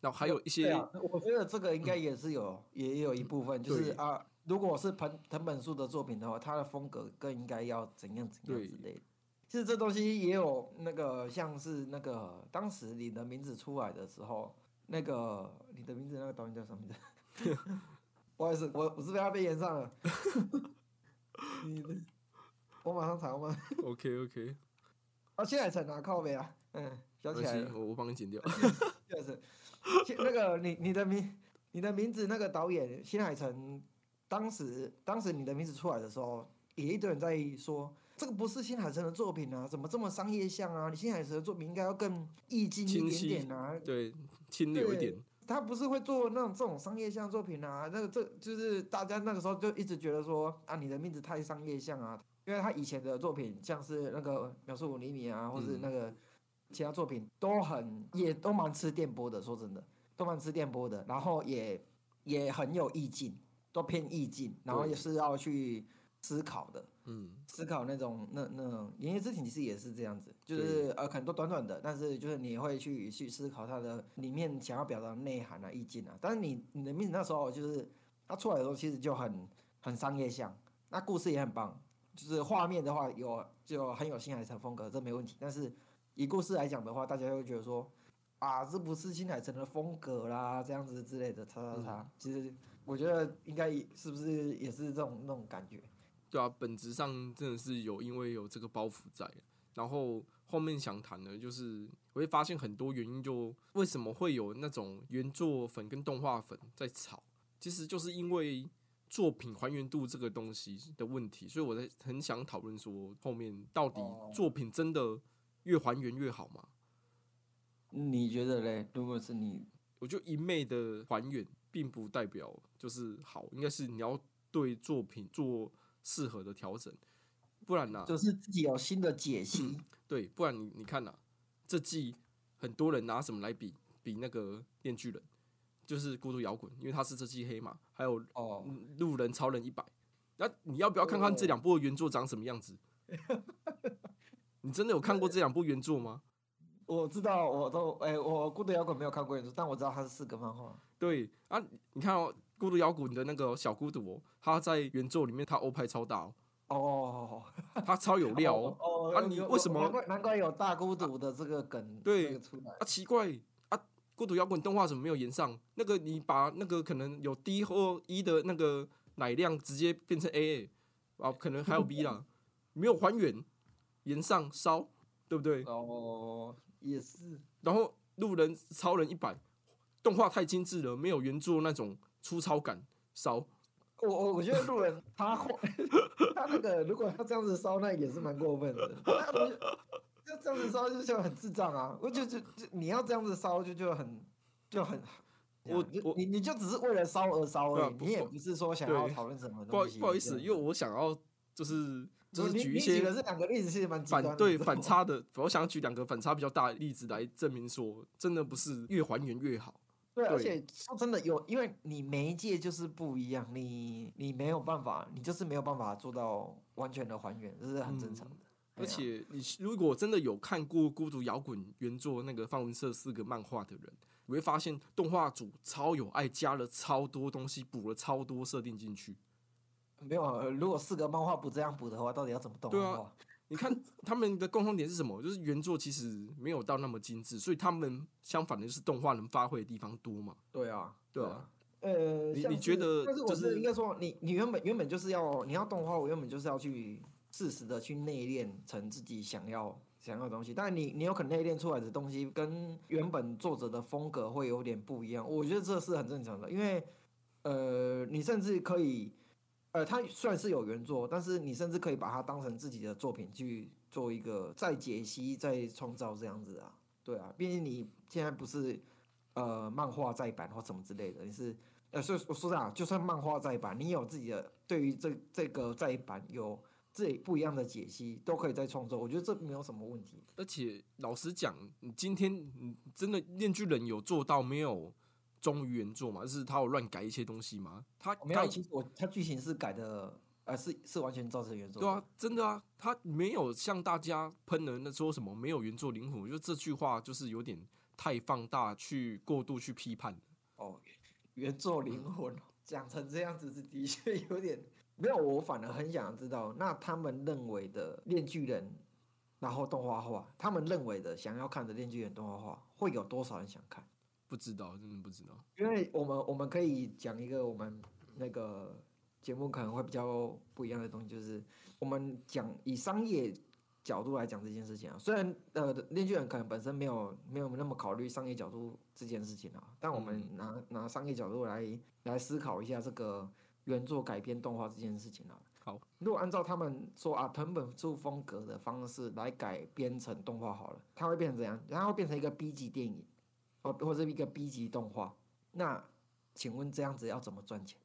然后还有一些啊，我觉得这个应该也是有，也有一部分，就是啊，如果是藤藤本树的作品的话，他的风格更应该要怎样怎样之类的。其实这东西也有那个，像是那个当时你的名字出来的时候，那个你的名字那个导演叫什么名字？不好意思，我我是被他被延上了。你的，我马上查，吗 OK OK，啊，谢海 成啊靠背啊，嗯，想起来。我我帮你剪掉。就是，其那个你你的名你的名字那个导演新海诚，当时当时你的名字出来的时候，也一堆人在说这个不是新海诚的作品啊，怎么这么商业向啊？你新海诚的作品应该要更意境一点点啊，对，清流一点。他不是会做那种这种商业向作品啊，那个这就是大家那个时候就一直觉得说啊，你的名字太商业向啊，因为他以前的作品像是那个秒速五厘米啊，或是那个其他作品都很也都蛮吃电波的，说真的，都蛮吃电波的，然后也也很有意境，都偏意境，然后也是要去思考的。嗯，思考那种那那种《言叶之庭》其实也是这样子，就是呃很多短短的，但是就是你会去去思考它的里面想要表达的内涵啊、意境啊。但是你你的名字那时候就是它出来的时候，其实就很很商业向，那故事也很棒，就是画面的话有就很有新海诚风格，这没问题。但是以故事来讲的话，大家会觉得说啊，这不是新海诚的风格啦，这样子之类的，叉叉叉。其实我觉得应该是不是也是这种那种感觉。对啊，本质上真的是有，因为有这个包袱在。然后后面想谈的，就是我会发现很多原因，就为什么会有那种原作粉跟动画粉在吵，其实就是因为作品还原度这个东西的问题，所以我在很想讨论说，后面到底哦作品真的越还原越好吗？你觉得嘞？如果是你，我觉得一昧的还原，并不代表就是好，应该是你要对作品做适合的调整，不然呢、就是自己有新的解析。对，不然你你看呐、这季很多人拿什么来比比那个《电锯人》，就是《孤独摇滚》，因为他是这季黑马，还有哦，嗯路人超人一百。那你要不要看看这两部的原作长什么样子？你真的有看过这两部原作吗？我知道，我都哎、我《孤独摇滚》没有看过原著，但我知道它是四个漫画。对啊，你看哦，《孤独摇滚》的那个小孤独哦，他在原作里面他欧派超大哦，哦，他超有料哦。哦啊你为什么难怪难怪有大孤独的这个梗对出来？啊，奇怪啊，《孤独摇滚》动画怎么没有延上？那个你把那个可能有 D 或 E 的那个奶量直接变成 AA 啊，可能还有 B 啦，没有还原，延上烧，对不对？哦，也是。然后路人超人一百，动画太精致了，没有原作那种粗糙感，烧。我我我觉得路人他画 他那个，如果他这样子烧，那也是蛮过分的。就这样子烧，就就很智障啊！我就就就你要这样子烧，就就很就很。我我你你就只是为了烧而烧而已，啊你也不不是说想要讨论什么不好东西。不好意思，因为我想要就是就是举一些这两个例子其实蛮反对 反差的，我想举两个反差比较大的例子来证明说，真的不是越还原越好。对，而且说真的有，因为你媒介就是不一样，你你没有办法，你就是没有办法做到完全的还原，这是很正常的。而且你如果真的有看过《孤独摇滚》原作那个范文社四个漫画的人，你会发现动画组超有爱，加了超多东西，补了超多设定进去。没有啊，如果四个漫画不这样补的话，到底要怎么动对啊画？你看他们的共同点是什么？就是原作其实没有到那么精致，所以他们相反的就是动画能发挥的地方多嘛。对啊，对啊。呃，你你觉得但是我就是是应该说，你你原本原本就是要你要动画，我原本就是要去适时的去内练成自己想要想要的东西，但你你有可能内练出来的东西跟原本作者的风格会有点不一样，我觉得这是很正常的，因为呃，你甚至可以。呃，它虽然是有原作，但是你甚至可以把它当成自己的作品去做一个再解析、再创造这样子啊，对啊，毕竟你现在不是呃漫画再版或什么之类的，你是呃，所以我说实话，就算漫画再版，你有自己的对于这这个再版有自己不一样的解析，都可以再创作，我觉得这没有什么问题。而且老实讲，你今天你真的《链锯人》有做到没有忠于原作嘛？就是他有乱改一些东西吗？他没有，该其实我他剧情是改的，呃，是是完全照着原作。对啊，，真的啊，他没有像大家喷的那说什么没有原作灵魂，我觉得这句话就是有点太放大，去过度去批判。哦，原作灵魂讲成这样子是的确有点没有，我反而很想知道，那他们认为的《链锯人》，然后动画化，他们认为的想要看的《链锯人》动画化，会有多少人想看？不知道，真的不知道。因为我们我们可以讲一个我们那个节目可能会比较不一样的东西，就是我们讲以商业角度来讲这件事情啊。虽然呃，链锯人可能本身没有没有那么考虑商业角度这件事情啊，但我们拿、拿商业角度来来思考一下这个原作改编动画这件事情啊。好，如果按照他们说啊，藤本树风格的方式来改编成动画好了，它会变成怎样？它会变成一个 B 级电影，或或者一个 B 级动画。那请问这样子要怎么赚钱？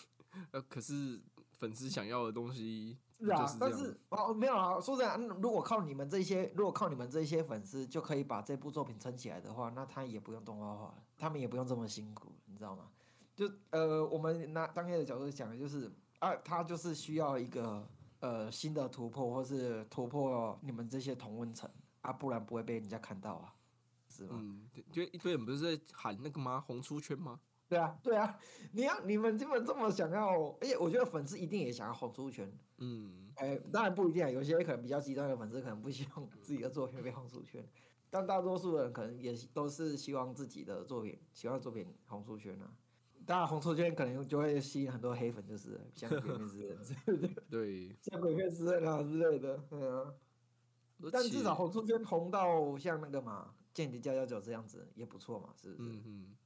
呃，可是粉丝想要的东西 是啊，但是哦没有啊，说真的，嗯如果靠你们这些，如果靠你们这些粉丝就可以把这部作品撑起来的话，那他也不用动画化了，他们也不用这么辛苦，你知道吗？就呃，我们拿当业的角度讲，就是啊，他就是需要一个呃新的突破，或是突破你们这些同温层啊，不然不会被人家看到啊，是吗？嗯，对就一堆人不是在喊那个吗？红出圈吗？对啊，对啊，你要你们基本这么想要，而且我觉得粉丝一定也想要红出圈。嗯，哎，当然不一定啊，有些可能比较极端的粉丝可能不希望自己的作品被红出圈，但大多数人可能也都是希望自己的作品，喜欢的作品红出圈啊。当然红出圈可能就会吸引很多黑粉，就是像鬼灭之刃之类的，对，像鬼灭之刃啊之类的，对啊。但至少红出圈红到像那个嘛《间谍加幺九》这样子也不错嘛，是不是？嗯嗯，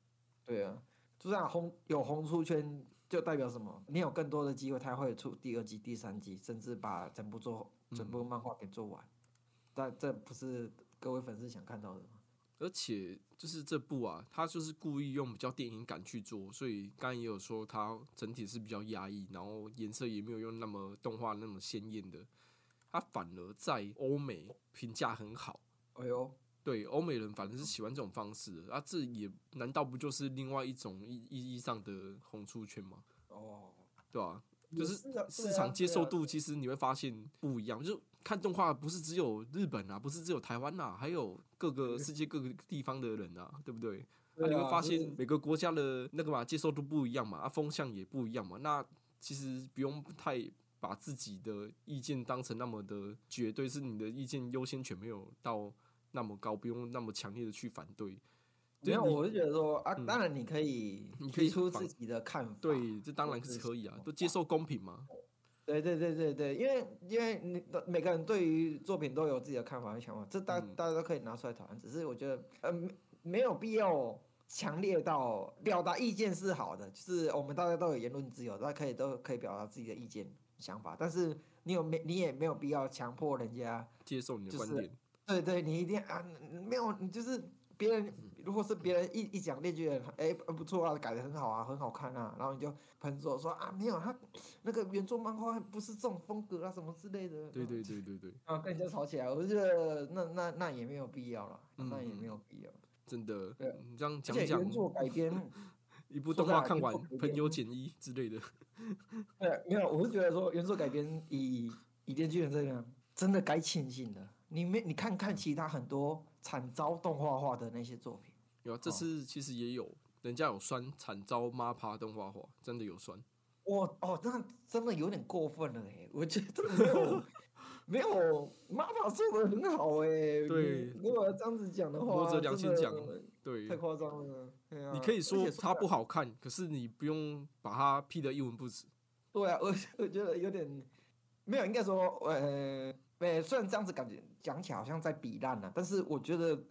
对啊，就这样红有红出圈，就代表什么？你有更多的机会，他会出第二季、第三季，甚至把整部做整部漫画给做完。但这不是各位粉丝想看到的吗？而且就是这部啊，他就是故意用比较电影感去做，所以刚刚也有说它整体是比较压抑，然后颜色也没有用那么动画那么鲜艳的，它反而在欧美评价很好。哎呦，对欧美人反正是喜欢这种方式的，啊，这也难道不就是另外一种意意义上的红出圈吗？哦，对吧、也就是啊市场接受。度，其实你会发现不一样。就看动画不是只有日本啊，不是只有台湾呐、还有各个世界各个地方的人啊，对不对？那、你会发现每个国家的那个嘛接受度不一样嘛，啊风向也不一样嘛。那其实不用太把自己的意见当成那么的绝对，是你的意见优先权没有到那么高，不用那么强烈的去反对。没有，对我是觉得说啊，嗯当然你可以你可以提出自己的看法。对，这当然是是可以啊都接受公平嘛。对对对对对，因为因为你的每个人对于作品都有自己的看法和想法，这大嗯大家都可以拿出来讨论。只是我觉得，呃，没没有必要强烈到表达意见是好的，就是我们大家都有言论自由，大家可以都可以表达自己的意见想法。但是你有没你也没有必要强迫人家，接受你的就是观点，对对，你一定啊，没有你就是别人如果是别人一一讲那句人，哎、不错啊，改的很好啊，很好看啊，然后你就喷说说啊，没有他那个原作漫画不是这种风格啊，什么之类的。对对对对对，啊，跟人家吵起来，我就觉得那那那也没有必要了，嗯那也没有必要。真的对，你这样讲讲原，作改编，一部动画看完朋友编减一之类的，对，没有，我是觉得说原作改编以以电锯人这个真的该庆幸的。你没你看看其他很多惨遭动画化的那些作品。有啊，这哦次其实也有人家有酸惨遭妈趴动画化，真的有酸，我哦，那真的有点过分了哎！我觉得没有 没有妈妈做的很好哎。对如果要这样子讲的话，摸着良心讲对太，夸张了。啊你可以说它不好看，可是你不用把它批的一文不值。对啊，我我觉得有点没有，应该说呃，呃，虽然这样子感觉讲起来好像在比烂了，但是我觉得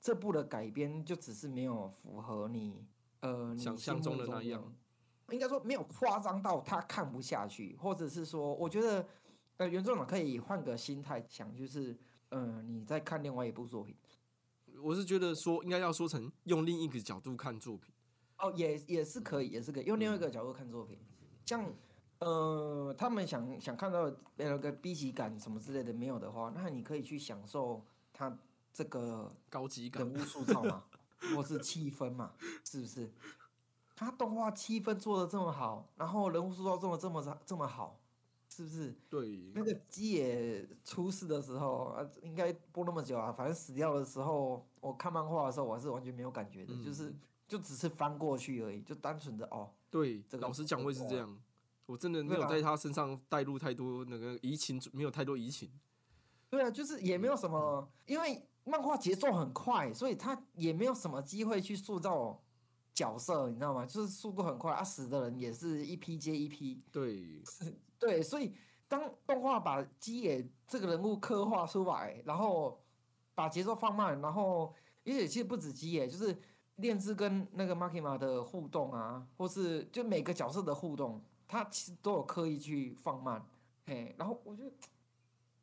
这部的改编就只是没有符合你呃你想象心中的那样。应该说没有夸张到他看不下去，或者是说，我觉得呃原作者可以换个心态想，就是嗯、呃你在看另外一部作品。我是觉得说应该要说成用另一个角度看作品，哦，也也是可以，也是可以用另外一个角度看作品，像呃他们想想看到那个 B 级感什么之类的没有的话，那你可以去享受他这个高级感人。物塑造嘛，或是气氛嘛，是不是？他动画气氛做的这么好，然后人物塑造做的这么这么好，是不是？对，那个基野出事的时候啊，应该播那么久啊，反正死掉的时候，我看漫画的时候，我还是完全没有感觉的，嗯就是就只是翻过去而已，就单纯的哦，对，这个老实讲，会是这样。我真的没有在他身上带入太多那个移情，没有太多移情。对啊，就是也没有什么，因为漫画节奏很快，所以他也没有什么机会去塑造角色，你知道吗？就是速度很快，啊，死的人也是一批接一批，对，对，所以当动画把基野这个人物刻画出来，然后把节奏放慢，然后而且其实不止基野，就是炼之跟那个 Makima 的互动啊，或是就每个角色的互动，他其实都有刻意去放慢，嘿，然后我觉得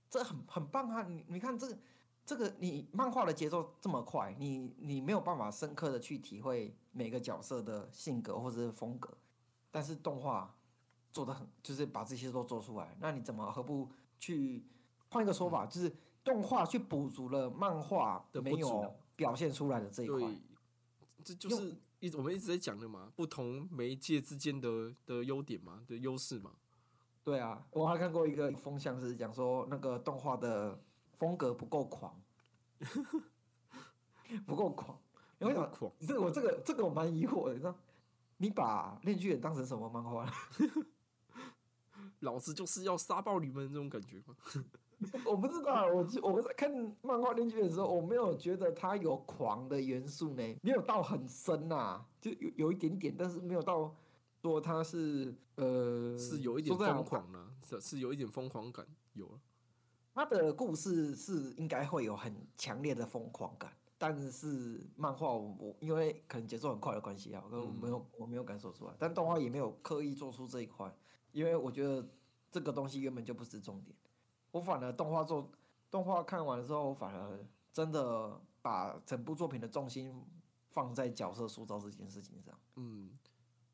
这很很棒啊！你你看这个这个你漫画的节奏这么快，你你没有办法深刻的去体会每个角色的性格或者是风格，但是动画做的很，就是把这些都做出来，那你怎么何不去换一个说法，就是动画去补足了漫画的没有表现出来的这一块？这就是一直我们一直在讲的嘛，不同媒介之间的的优点嘛，的优势嘛。对啊，我还看过一个风向是讲说那个动画的风格不够狂，不够狂。因为不够狂这个我这个这个我蛮疑惑的，你知道，你把《链锯人》当成什么漫画？老子就是要杀爆你们这种感觉嘛。我不知道，我就我在看漫画《连续剧》的时候，我没有觉得它有狂的元素呢，没有到很深呐、就有有一点点，但是没有到说它是呃是有一点疯狂呢、是是有一点疯狂感，有了。他的故事是应该会有很强烈的疯狂感，但是漫画我我因为可能节奏很快的关系啊，我嗯没有、我没有感受出来，但动画也没有刻意做出这一块，因为我觉得这个东西原本就不是重点，我反而动画做动画看完之后，我反而真的把整部作品的重心放在角色塑造这件事情上。嗯，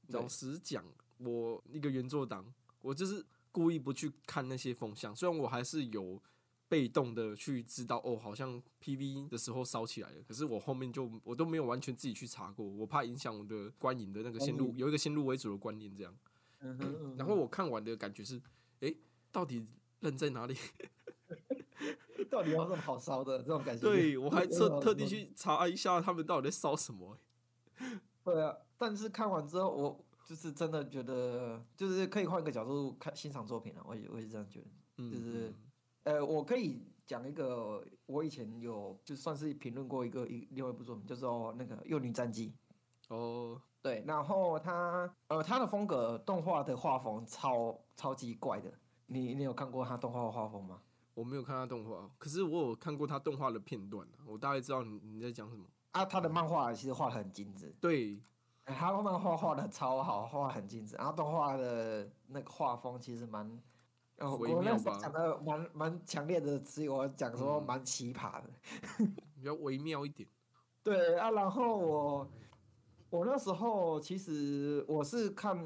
老实讲，我一个原作党，我就是故意不去看那些风向，虽然我还是有被动的去知道哦，好像 PV 的时候烧起来了，可是我后面就我都没有完全自己去查过，我怕影响我的观影的那个先入有一个先入为主的观念这样。嗯哼嗯然后我看完的感觉是，诶，到底人在哪里？到底有什么好烧的这种感觉？对 我还特特地去查一下他们到底在烧什么、欸对啊，但是看完之后，我就是真的觉得，就是可以换个角度看欣赏作品了。我也我也这样觉得。嗯，就是嗯呃，我可以讲一个，我以前有就算是评论过一个一另外一部作品，就是哦那个《幼女战记》。哦，对，然后他呃他的风格动画的画风超超级怪的。你你有看过他动画的画风吗？我没有看他动画，可是我有看过他动画的片段啊我大概知道你你在讲什么。啊，他的漫画其实画的很精致，对，呃他漫画画的超好，画得很精致，然后动画的那个画风其实蛮，呃，微我那时候讲的蛮蛮强烈的词语，我讲说嗯蛮奇葩的。比较微妙一点。对啊，然后我我那时候其实我是看，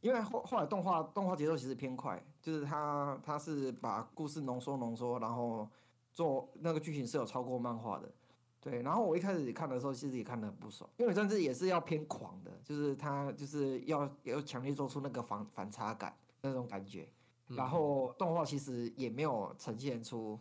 因为后后来动画动画节奏其实偏快，就是他他是把故事浓缩浓缩，然后做那个剧情是有超过漫画的。对，然后我一开始看的时候，其实也看得很不爽，因为甚至也是要偏狂的，就是他就是要要强烈做出那个反反差感那种感觉。嗯然后动画其实也没有呈现出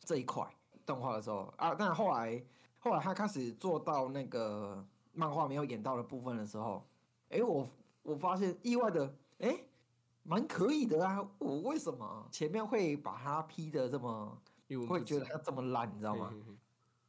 这一块动画的时候啊，但后来后来他开始做到那个漫画没有演到的部分的时候，诶，我我发现意外的，诶，蛮可以的啊！我为什么前面会把他批的这么，会觉得他这么烂，你知道吗？嘿嘿嘿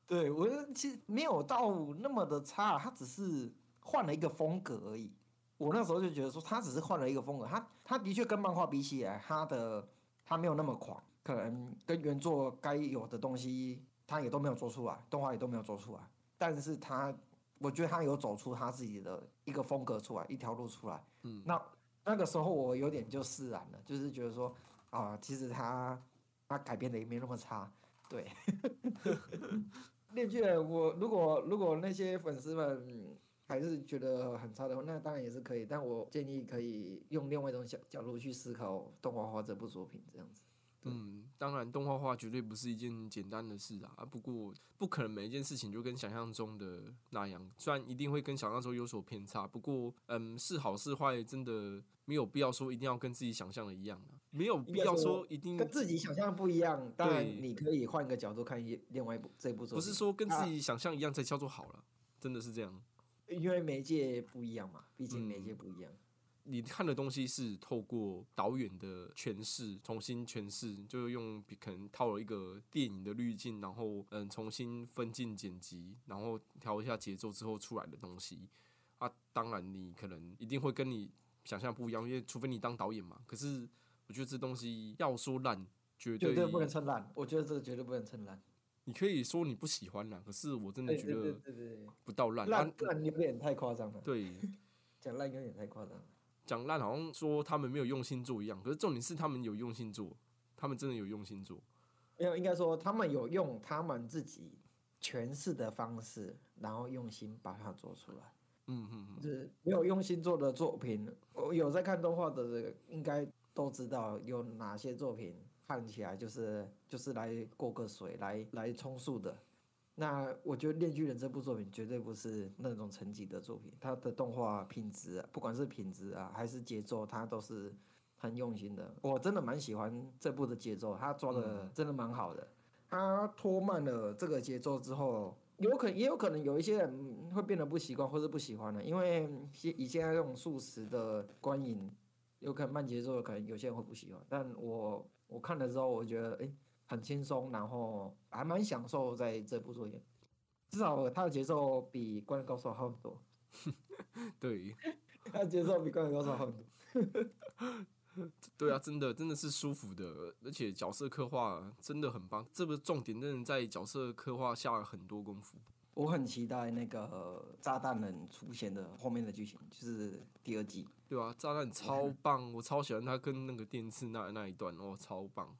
对我觉得其实没有到那么的差，他只是换了一个风格而已。我那时候就觉得说，他只是换了一个风格，他他的确跟漫画比起来，他的他没有那么狂，可能跟原作该有的东西他也都没有做出来，动画也都没有做出来。但是他，我觉得他有走出他自己的一个风格出来，一条路出来。嗯那那个时候我有点就释然了，就是觉得说啊，其实他他改编的也没那么差，对。链锯人，我如果如果那些粉丝们还是觉得很差的话，那当然也是可以，但我建议可以用另外一种角角度去思考动画化这部作品，这样子。嗯，当然，动画化绝对不是一件简单的事啊。啊不过，不可能每一件事情就跟想象中的那样，虽然一定会跟想象中有所偏差。不过，嗯，是好是坏，真的没有必要说一定要跟自己想象的一样啊，没有必要说一定跟自己想象不一样，当然你可以换个角度看一另外一部这部作品。不是说跟自啊己想象一样才叫做好了，真的是这样。因为媒介不一样嘛，毕竟媒嗯介不一样。你看的东西是透过导演的诠释重新诠释，就是用比可能套了一个电影的滤镜，然后嗯重新分镜剪辑，然后调一下节奏之后出来的东西啊。当然你可能一定会跟你想象不一样，因为除非你当导演嘛。可是我觉得这东西要说烂，绝对不能称烂，我觉得这个绝对不能称烂。你可以说你不喜欢啦，可是我真的觉得不到烂。烂啊烂有点太夸张了，对，讲烂有点太夸张了。讲烂好像说他们没有用心做一样，可是重点是他们有用心做，他们真的有用心做。没有，应该说他们有用他们自己诠释的方式，然后用心把它做出来。嗯嗯嗯，就是没有用心做的作品，我有在看动画的这个应该都知道有哪些作品看起来就是就是来过个水、来来充数的。那我觉得《链锯人》这部作品绝对不是那种层级的作品，它的动画品质啊，不管是品质啊还是节奏，它都是很用心的。我真的蛮喜欢这部的节奏，它抓的真的蛮好的。它拖慢了这个节奏之后，有可也有可能有一些人会变得不习惯或者不喜欢了，因为现以现在这种速食的观影，有可能慢节奏，可能有些人会不喜欢。但我我看了之后，我觉得诶很轻松，然后还蛮享受在这部作品。至少他的节奏比《灌篮高手》好很多，对，他的节奏比《灌篮高手》好很多。对啊，真的真的是舒服的，而且角色刻画真的很棒。这个重点真的在角色刻画下了很多功夫。我很期待那个炸弹人出现的后面的剧情，就是第二季。对啊，炸弹超棒，我超喜欢他跟那个电刺那那一段哦，超棒。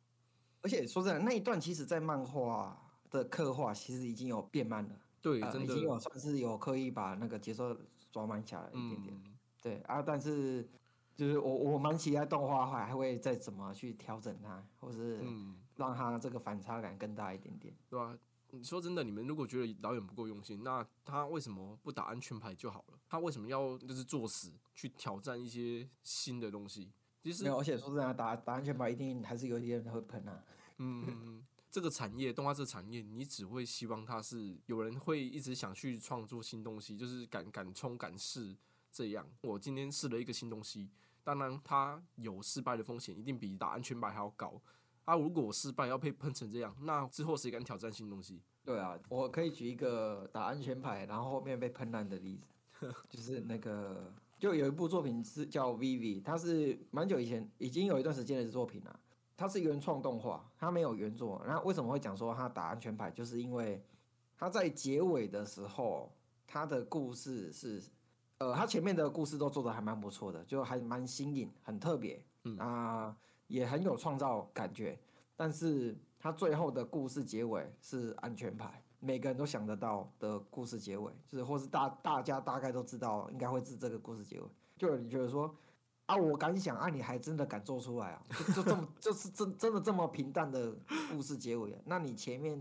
而且说真的，那一段其实在漫画的刻画其实已经有变慢了，对，呃真的已经有算是有刻意把那个节奏抓慢下来一点点。嗯，对啊，但是就是我我蛮期待动画还会再怎么去调整它，或是嗯，让它这个反差感更大一点点。对啊。你说真的，你们如果觉得导演不够用心，那他为什么不打安全牌就好了？他为什么要就是作死去挑战一些新的东西？其实而且说真的，打打安全牌一定还是有一些人会喷啊。嗯，嗯嗯这个产业，动画这个产业，你只会希望它是有人会一直想去创作新东西，就是敢敢冲敢试这样。我今天试了一个新东西，当然它有失败的风险，一定比打安全牌还要高。啊，如果我失败要被喷成这样，那之后谁敢挑战新东西？对啊，我可以举一个打安全牌，然后后面被喷烂的例子，就是那个就有一部作品是叫《Vivi》，它是蛮久以前已经有一段时间的作品了。它是原创动画，它没有原作。那为什么会讲说它打安全牌？就是因为它在结尾的时候，它的故事是，呃，它前面的故事都做的还蛮不错的，就还蛮新颖，很特别，嗯啊、也很有创造感觉。但是它最后的故事结尾是安全牌，每个人都想得到的故事结尾，就是或是大大家大概都知道应该会是这个故事结尾，就有人觉得说。啊，我敢想啊，你还真的敢做出来啊？就就这么，就是真真的这么平淡的故事结尾啊？那你前面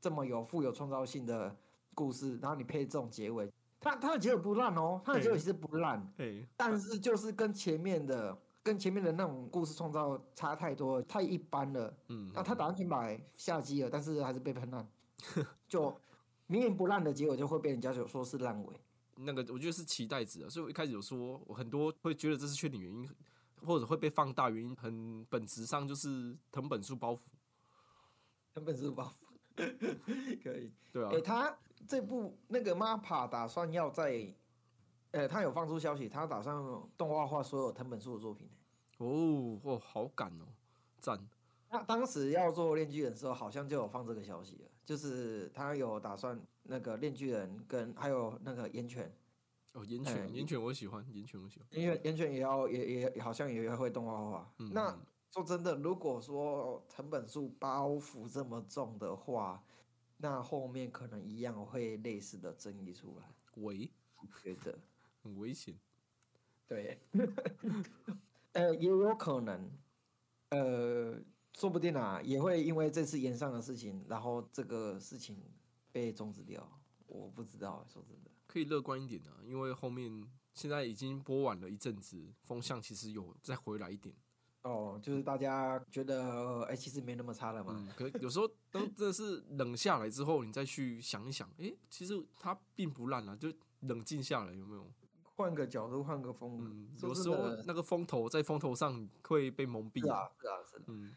这么有富有创造性的故事，然后你配这种结尾，它它的结尾不烂哦，它的结尾其实不烂，嘿，但是就是跟前面的跟前面的那种故事创造差太多，太一般了。嗯，那他打算去买下机了，但是还是被喷烂，就明明不烂的结果就会被人家就说是烂尾。那个我觉得是期待值啊，所以我一开始有说，我很多会觉得这是缺点原因，或者会被放大原因，很本质上就是藤本树包袱，藤本树包袱，可以。对啊诶、，他这部那个 MAPPA 打算要在，呃，他有放出消息，他打算动画化所有藤本树的作品。哦，哦，好赶哦，赞，他当时要做《链锯人》的时候，好像就有放这个消息了，就是他有打算那个《炼巨人》跟还有那个岩犬，哦，岩哎泉，岩犬我喜欢，岩犬我喜欢，岩犬岩犬也要也也好像也会动画化。嗯那说真的，如果说藤本树包袱这么重的话，那后面可能一样会类似的争议出来，危，我觉得。很危险，对，呃，也有可能，呃，说不定啊，也会因为这次延上的事情，然后这个事情被终止掉。我不知道，说真的。可以乐观一点啊，因为后面现在已经播完了一阵子，风向其实有再回来一点，哦，就是大家觉得，哎、其实没那么差了嘛。嗯，可有时候当真的是冷下来之后，你再去想一想，诶，其实它并不烂啊，就冷静下来有没有？换个角度，换个风格。嗯，有时候那个风头在风头上会被蒙蔽是啊，是啊。嗯，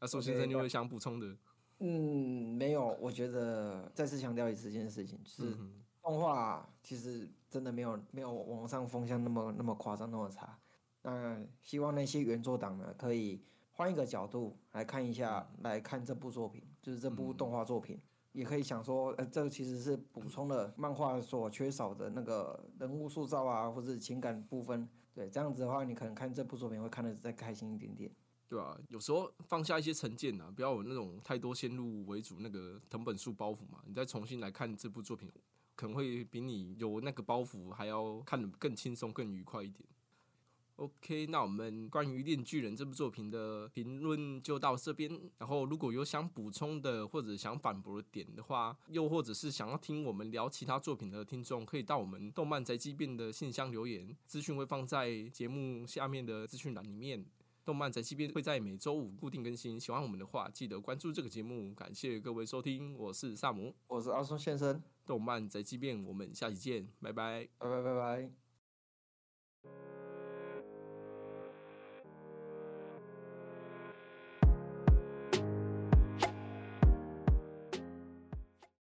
那宋先生有没有想补充的？嗯，没有，我觉得再次强调一次这件事情，就是嗯动画其实真的没有没有网上风向那么那么夸张那么差。那希望那些原作党呢，可以换一个角度来看一下，来看这部作品，就是这部动画作品，也可以想说，呃，这个其实是补充了漫画所缺少的那个人物塑造啊，或者情感部分。对，这样子的话，你可能看这部作品会看得再开心一点点。对啊，有时候放下一些成见啊，不要有那种太多先入为主那个藤本树包袱嘛，你再重新来看这部作品，可能会比你有那个包袱还要看得更轻松、更愉快一点。OK，那我们关于《链巨人》这部作品的评论就到这边。然后，如果有想补充的或者想反驳的点的话，又或者是想要听我们聊其他作品的听众，可以到我们动漫宅急便的信箱留言，资讯会放在节目下面的资讯栏里面。动漫宅急便会在每周五固定更新，喜欢我们的话，记得关注这个节目。感谢各位收听，我是萨姆，我是阿松先生，动漫宅急便，我们下期见，拜拜，拜拜拜拜。